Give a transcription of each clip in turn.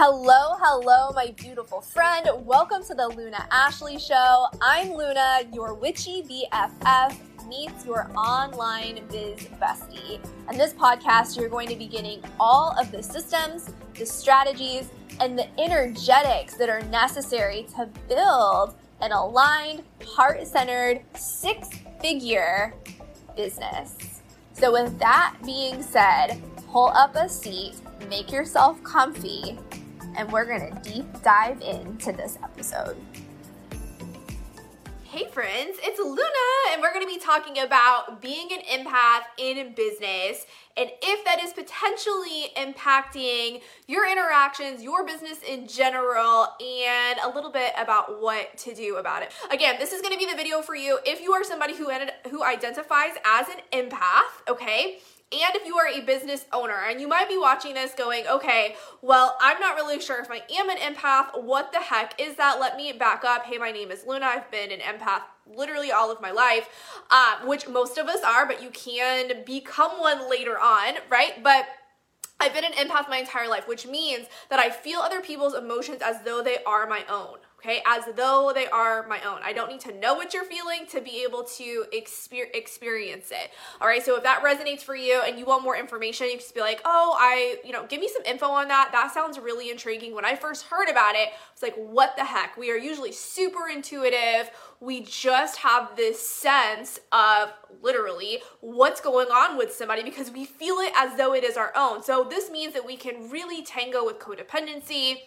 Hello, hello, my beautiful friend. Welcome to the Luna Ashley Show. I'm Luna, your witchy BFF meets your online biz bestie. And this podcast, you're going to be getting all of the systems, the strategies, and the energetics that are necessary to build an aligned, heart centered, six figure business. So, with that being said, pull up a seat, make yourself comfy, and we're going to deep dive into this episode. Hey friends, it's Luna, and we're to be talking about being an empath in business and if that is potentially impacting your interactions, your business in general, and a little bit about what to do about it. Again, this is to be the video for you if you are somebody who who identifies as an empath, okay? And if you are a business owner and you might be watching this going, okay, well, I'm not really sure if I am an empath. What the heck is that? Let me back up. Hey, my name is Luna. I've been an empath literally all of my life, um, which most of us are, but you can become one later on, right? But I've been an empath my entire life, which means that I feel other people's emotions as though they are my own okay, as though they are my own. I don't need to know what you're feeling to be able to exper- experience it. All right, so if that resonates for you and you want more information, you just be like, oh, I, you know, give me some info on that. That sounds really intriguing. When I first heard about it, I was like, what the heck? We are usually super intuitive. We just have this sense of literally what's going on with somebody because we feel it as though it is our own. So this means that we can really tango with codependency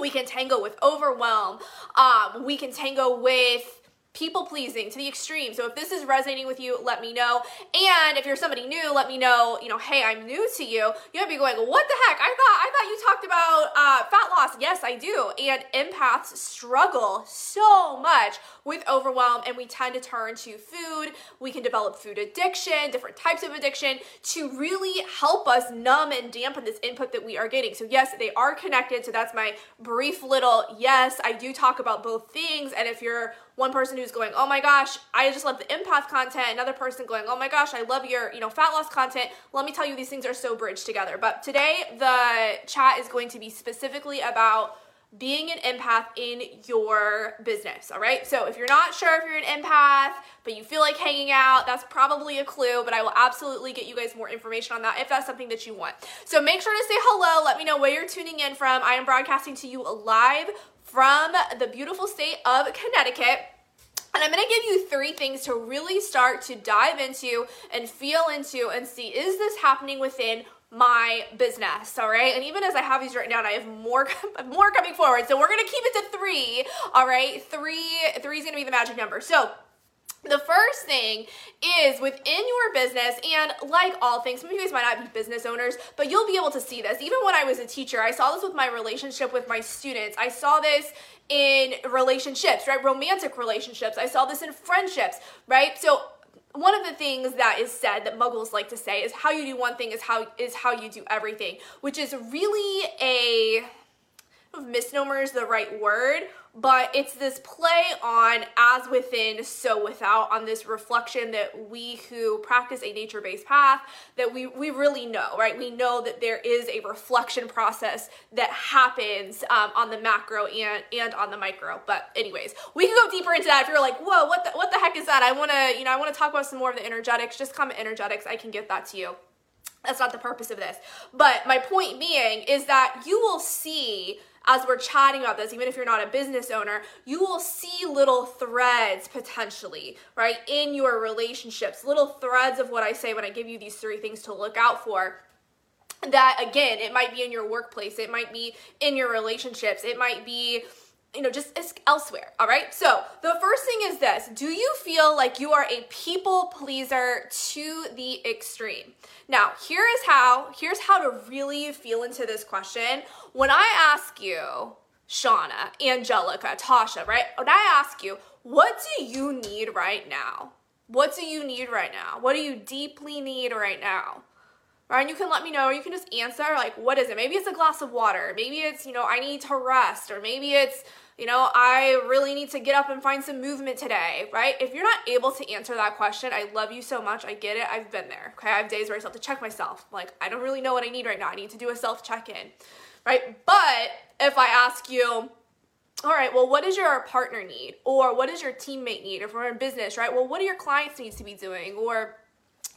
we can tango with overwhelm. Um, we can tango with people pleasing to the extreme. So if this is resonating with you, let me know. And if you're somebody new, let me know, you know, hey, I'm new to you. You might be going, what the heck? I thought I thought you talked about uh, fat loss. Yes, I do. And empaths struggle so much with overwhelm and we tend to turn to food. We can develop food addiction, different types of addiction to really help us numb and dampen this input that we are getting. So yes, they are connected. So that's my brief little yes, I do talk about both things. And if you're one person who's going, oh my gosh, I just love the empath content. Another person going, oh my gosh, I love your, you know, fat loss content. Let me tell you, these things are so bridged together. But today, the chat is going to be specifically about being an empath in your business. All right. So if you're not sure if you're an empath, but you feel like hanging out, that's probably a clue. But I will absolutely get you guys more information on that if that's something that you want. So make sure to say hello. Let me know where you're tuning in from. I am broadcasting to you live from the beautiful state of Connecticut. And I'm going to give you three things to really start to dive into and feel into and see is this happening within my business all right? And even as i have these written down i have more more coming forward. So we're gonna keep it to three all right? Three three is gonna be the magic number. So the first thing is within your business, and like all things, some of you guys might not be business owners, but you'll be able to see this. Even when I was a teacher, I saw this with my relationship with my students. I saw this in relationships, right? Romantic relationships. I saw this in friendships, right? So one of the things that is said that muggles like to say is how you do one thing is how is how you do everything, which is really a misnomer is the right word, but it's this play on as within, so without, on this reflection that we who practice a nature based path, that we, we really know, right? We know that there is a reflection process that happens um, on the macro and, and on the micro. But, anyways, we can go deeper into that if you're like, whoa, what the, what the heck is that? I wanna, you know, I wanna talk about some more of the energetics. Just comment energetics, I can get that to you. That's not the purpose of this. But my point being is that you will see as we're chatting about this, even if you're not a business owner, you will see little threads potentially, right, in your relationships, little threads of what I say when I give you these three things to look out for that again it might be in your workplace. It might be in your relationships. It might be you know, just elsewhere. All right. So the first thing is this Do you feel like you are a people pleaser to the extreme? Now, here is how, here's how to really feel into this question. When I ask you, Shauna, Angelica, Tasha, right? When I ask you, what do you need right now? What do you need right now? What do you deeply need right now? Right? And you can let me know, or you can just answer, like, what is it? Maybe it's a glass of water. Maybe it's, you know, I need to rest, or maybe it's, you know, I really need to get up and find some movement today, right? If you're not able to answer that question, I love you so much. I get it. I've been there. Okay. I have days where I still have to check myself. Like, I don't really know what I need right now. I need to do a self check in, right? But if I ask you, all right, well, what does your partner need? Or what does your teammate need? If we're in business, right? Well, what do your clients need to be doing? Or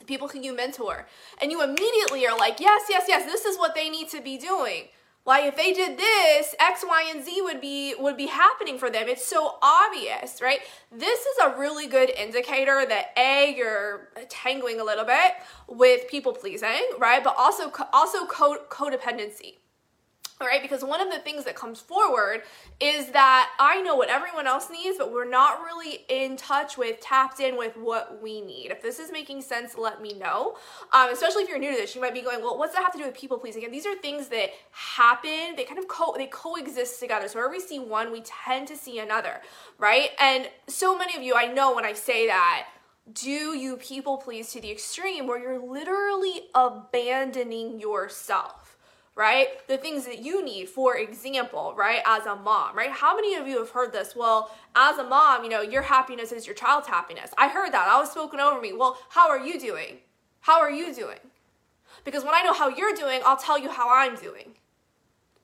people can you mentor? And you immediately are like, yes, yes, yes, this is what they need to be doing like if they did this x y and z would be would be happening for them. It's so obvious right? This is a really good indicator that a you're tangling a little bit with people pleasing right? But also also codependency right? Because one of the things that comes forward is that I know what everyone else needs, but we're not really in touch with, tapped in with what we need. If this is making sense, let me know. Um, especially if you're new to this, you might be going, well, what's that have to do with people pleasing? And these are things that happen. They kind of co they coexist together. So wherever we see one, we tend to see another, right? And so many of you, I know when I say that do you people please to the extreme where you're literally abandoning yourself right? The things that you need, for example, right, as a mom, right? How many of you have heard this? Well, as a mom, you know, your happiness is your child's happiness. I heard that. I was spoken over me. Well, how are you doing? How are you doing? Because when I know how you're doing, I'll tell you how I'm doing.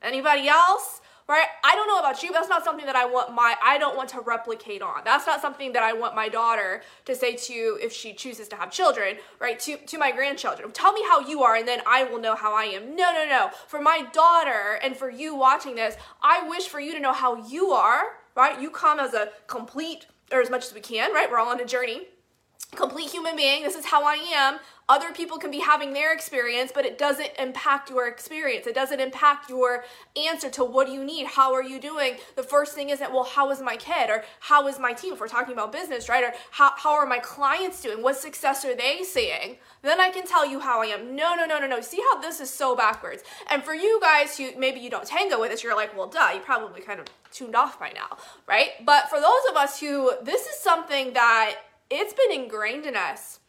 Anybody else? Right? I don't know about you, but that's not something that I want my I don't want to replicate on. That's not something that I want my daughter to say to you if she chooses to have children, right? To to my grandchildren. Tell me how you are and then I will know how I am. No, no, no. For my daughter and for you watching this, I wish for you to know how you are, right? You come as a complete or as much as we can, right? We're all on a journey complete human being. This is how I am. Other people can be having their experience, but it doesn't impact your experience. It doesn't impact your answer to what do you need? How are you doing? The first thing isn't, well, how is my kid? Or how is my team? If we're talking about business, right? Or how, how are my clients doing? What success are they seeing? Then I can tell you how I am. No, no, no, no, no. See how this is so backwards. And for you guys who maybe you don't tango with this, you're like, well, duh, you probably kind of tuned off by now, right? But for those of us who this is something that it's been ingrained in us.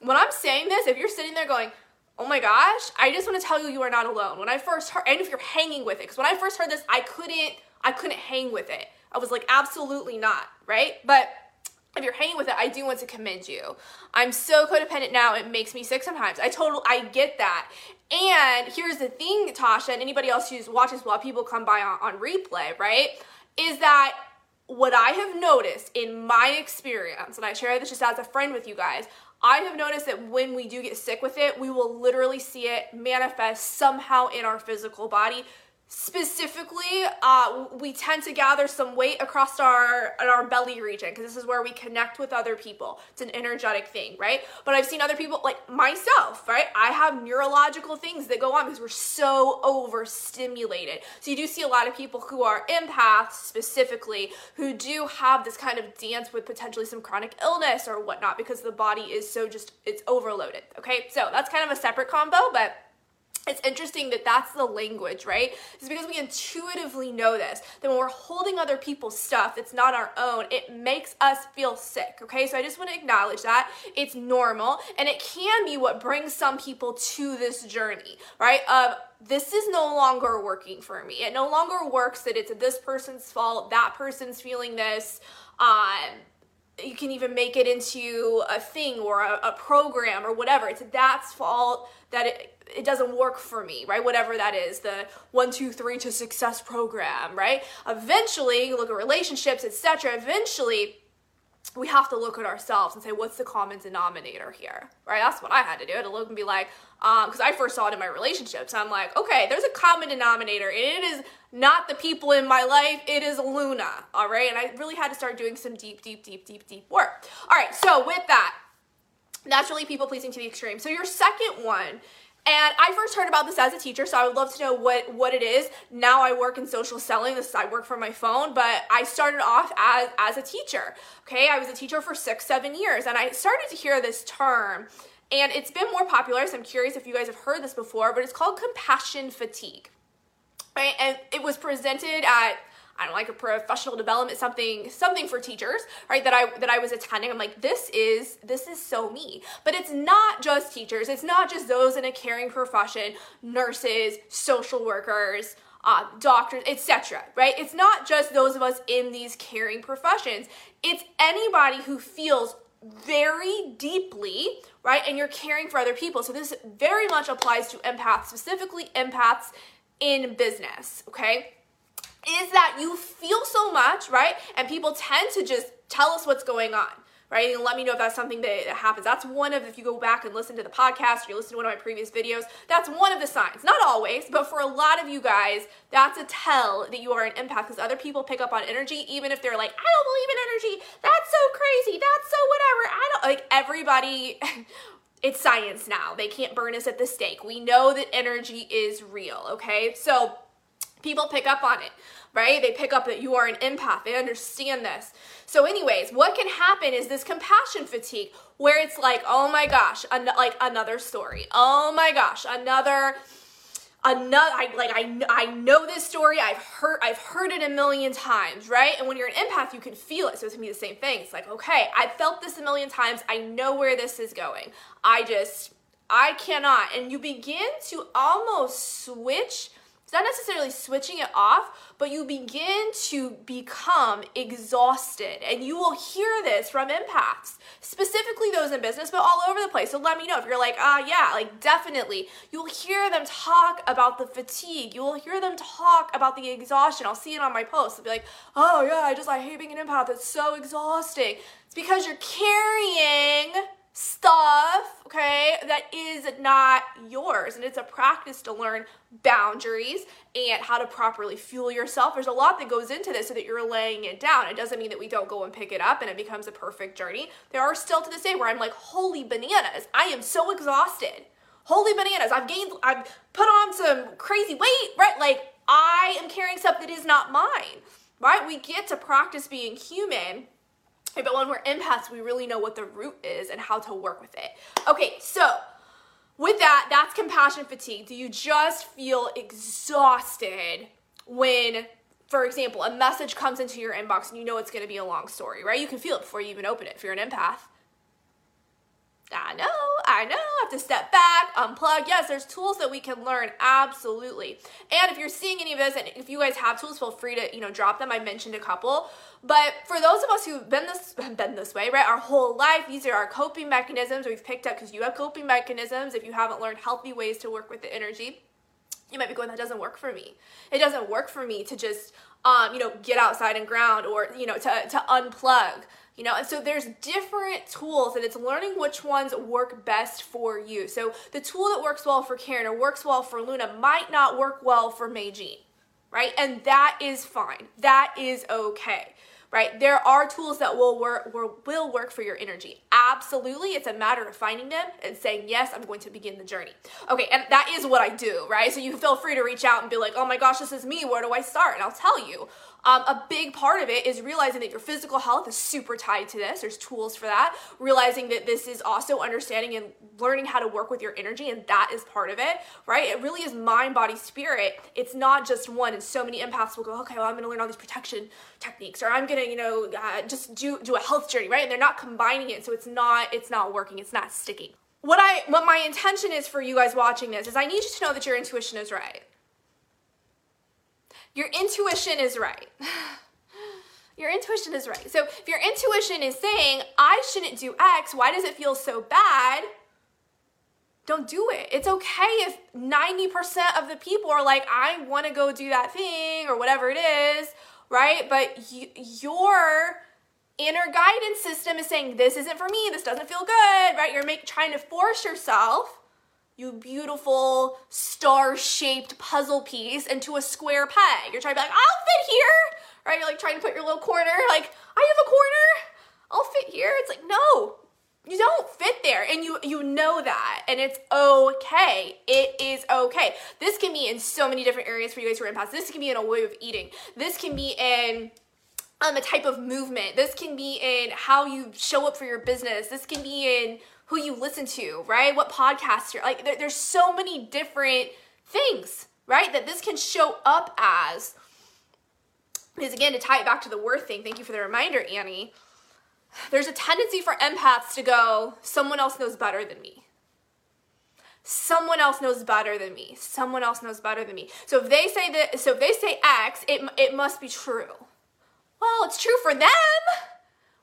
When I'm saying this, if you're sitting there going, oh my gosh, I just want to tell you you are not alone. When I first heard, and if you're hanging with it, because when I first heard this, I couldn't, I couldn't hang with it. I was like, absolutely not, right? But if you're hanging with it, I do want to commend you. I'm so codependent now, it makes me sick sometimes. I total I get that. And here's the thing, Tasha, and anybody else who's watches while people come by on, on replay, right? Is that what I have noticed in my experience, and I share this just as a friend with you guys, I have noticed that when we do get sick with it, we will literally see it manifest somehow in our physical body specifically uh, we tend to gather some weight across our our belly region because this is where we connect with other people. It's an energetic thing right? But i've seen other people like myself right? I have neurological things that go on because we're so overstimulated. So you do see a lot of people who are empaths specifically who do have this kind of dance with potentially some chronic illness or whatnot because the body is so just it's overloaded okay? So that's kind of a separate combo but it's interesting that that's the language, right? It's because we intuitively know this. That when we're holding other people's stuff that's not our own, it makes us feel sick, okay? So I just want to acknowledge that. It's normal and it can be what brings some people to this journey, right? Of this is no longer working for me. It no longer works that it's this person's fault, that person's feeling this. Um, you can even make it into a thing or a, a program or whatever. It's that's fault that it, it doesn't work for me, right? Whatever that is, the one, two, three to success program, right? Eventually, you look at relationships, etc. Eventually, we have to look at ourselves and say, what's the common denominator here, right? That's what I had to do. to look and be like, because um, I first saw it in my relationships. I'm like, okay, there's a common denominator, and it is not the people in my life. It is Luna, all right. And I really had to start doing some deep, deep, deep, deep, deep work. All right. So with that, that's really people pleasing to the extreme. So your second one and I first heard about this as a teacher, so I would love to know what, what it is. Now I work in social selling. This is, I work for my phone, but I started off as, as a teacher. Okay, I was a teacher for six, seven years, and I started to hear this term, and it's been more popular. So I'm curious if you guys have heard this before, but it's called compassion fatigue. Right, and it was presented at I don't like a professional development something something for teachers, right? That I that I was attending. I'm like, this is this is so me. But it's not just teachers. It's not just those in a caring profession, nurses, social workers, uh, doctors, etc. Right? It's not just those of us in these caring professions. It's anybody who feels very deeply, right? And you're caring for other people. So this very much applies to empaths, specifically empaths in business, okay? Is that you feel so much, right? And people tend to just tell us what's going on right? And let me know if that's something that happens. That's one of, if you go back and listen to the podcast or you listen to one of my previous videos, that's one of the signs. Not always, but for a lot of you guys, that's a tell that you are an empath because other people pick up on energy, even if they're like, I don't believe in energy. That's so crazy. That's so whatever. I don't, like, everybody. it's science now. They can't burn us at the stake. We know that energy is real, okay? So people pick up on it right? They pick up that you are an empath. They understand this. So, anyways, what can happen is this compassion fatigue where it's like, oh my gosh, an- like another story. Oh my gosh, another another I like I I know this story. I've heard I've heard it a million times, right? And when you're an empath, you can feel it. So it's gonna be the same thing. It's like, okay, I felt this a million times. I know where this is going. I just I cannot. And you begin to almost switch it's not necessarily switching it off, but you begin to become exhausted. And you will hear this from empaths, specifically those in business, but all over the place. So let me know if you're like, ah, yeah, like definitely. You'll hear them talk about the fatigue. You will hear them talk about the exhaustion. I'll see it on my posts. They'll be like, oh, yeah, I just, I hate being an empath. It's so exhausting. It's because you're carrying stuff, okay, that is not yours. And it's a practice to learn boundaries and how to properly fuel yourself. There's a lot that goes into this so that you're laying it down. It doesn't mean that we don't go and pick it up and it becomes a perfect journey. There are still to this day where I'm like, holy bananas, I am so exhausted. Holy bananas, I've gained, I've put on some crazy weight, right? Like, I am carrying stuff that is not mine, right? We get to practice being human but when we're empaths, we really know what the root is and how to work with it. Okay, so with that, that's compassion fatigue. Do you just feel exhausted when, for example, a message comes into your inbox and you know it's going to be a long story, right? You can feel it before you even open it if you're an empath. I know, I know, I have to step back, unplug. Yes, there's tools that we can learn, absolutely. And if you're seeing any of this, and if you guys have tools, feel free to, you know, drop them. I mentioned a couple. But for those of us who've been this been this way, right, our whole life, these are our coping mechanisms we've picked up because you have coping mechanisms. If you haven't learned healthy ways to work with the energy, you might be going, that doesn't work for me. It doesn't work for me to just, um, you know, get outside and ground or, you know, to, to unplug you know and so there's different tools and it's learning which ones work best for you so the tool that works well for karen or works well for luna might not work well for Jean, right and that is fine that is okay right? There are tools that will work will work for your energy. Absolutely, it's a matter of finding them and saying, "Yes, I'm going to begin the journey." Okay, and that is what I do, right? So you feel free to reach out and be like, "Oh my gosh, this is me. Where do I start?" And I'll tell you. Um, a big part of it is realizing that your physical health is super tied to this. There's tools for that. Realizing that this is also understanding and learning how to work with your energy, and that is part of it, right? It really is mind, body, spirit. It's not just one. And so many empaths will go, okay, well, I'm going to learn all these protection techniques, or I'm going to, you know, uh, just do do a health journey, right? And they're not combining it, so it's not it's not working. It's not sticking. What I what my intention is for you guys watching this is I need you to know that your intuition is right. Your intuition is right. your intuition is right. So if your intuition is saying, I shouldn't do X, why does it feel so bad? Don't do it. It's okay if 90% of the people are like, I want to go do that thing or whatever it is, right? But your inner guidance system is saying, this isn't for me, this doesn't feel good, right? You're make, trying to force yourself you beautiful star-shaped puzzle piece into a square peg. You're trying to be like, I'll fit here, right? You're like trying to put your little corner, like, I have a corner, I'll fit here. It's like, no, you don't fit there. And you you know that. And it's okay. It is okay. This can be in so many different areas for you guys who are empaths this can be in a way of eating. This can be in um, a type of movement. This can be in how you show up for your business. This can be in who you listen to, right? What podcasts you're like. There, there's so many different things, right? That this can show up as. is again to tie it back to the worth thing. Thank you for the reminder, Annie. There's a tendency for empaths to go, someone else knows better than me. Someone else knows better than me. Someone else knows better than me. So if they say that, so if they say X, it, it must be true. Well, it's true for them,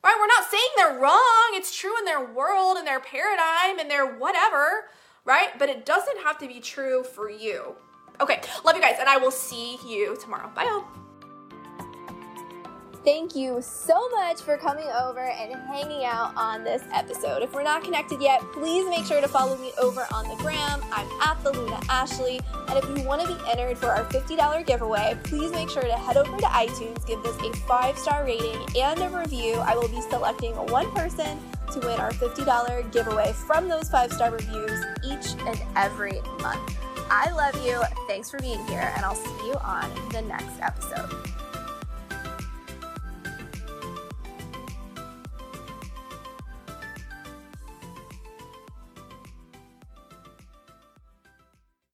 right? We're not saying they're wrong. It's true in their world, in their paradigm, in their whatever, right? But it doesn't have to be true for you. Okay, love you guys, and I will see you tomorrow. Bye, y'all. Thank you so much for coming over and hanging out on this episode. If we're not connected yet, please make sure to follow me over on the gram. I'm at the Luna Ashley. And if you want to be entered for our $50 giveaway, please make sure to head over to iTunes, give this a five star rating and a review. I will be selecting one person to win our $50 giveaway from those five star reviews each and every month. I love you. Thanks for being here, and I'll see you on the next episode.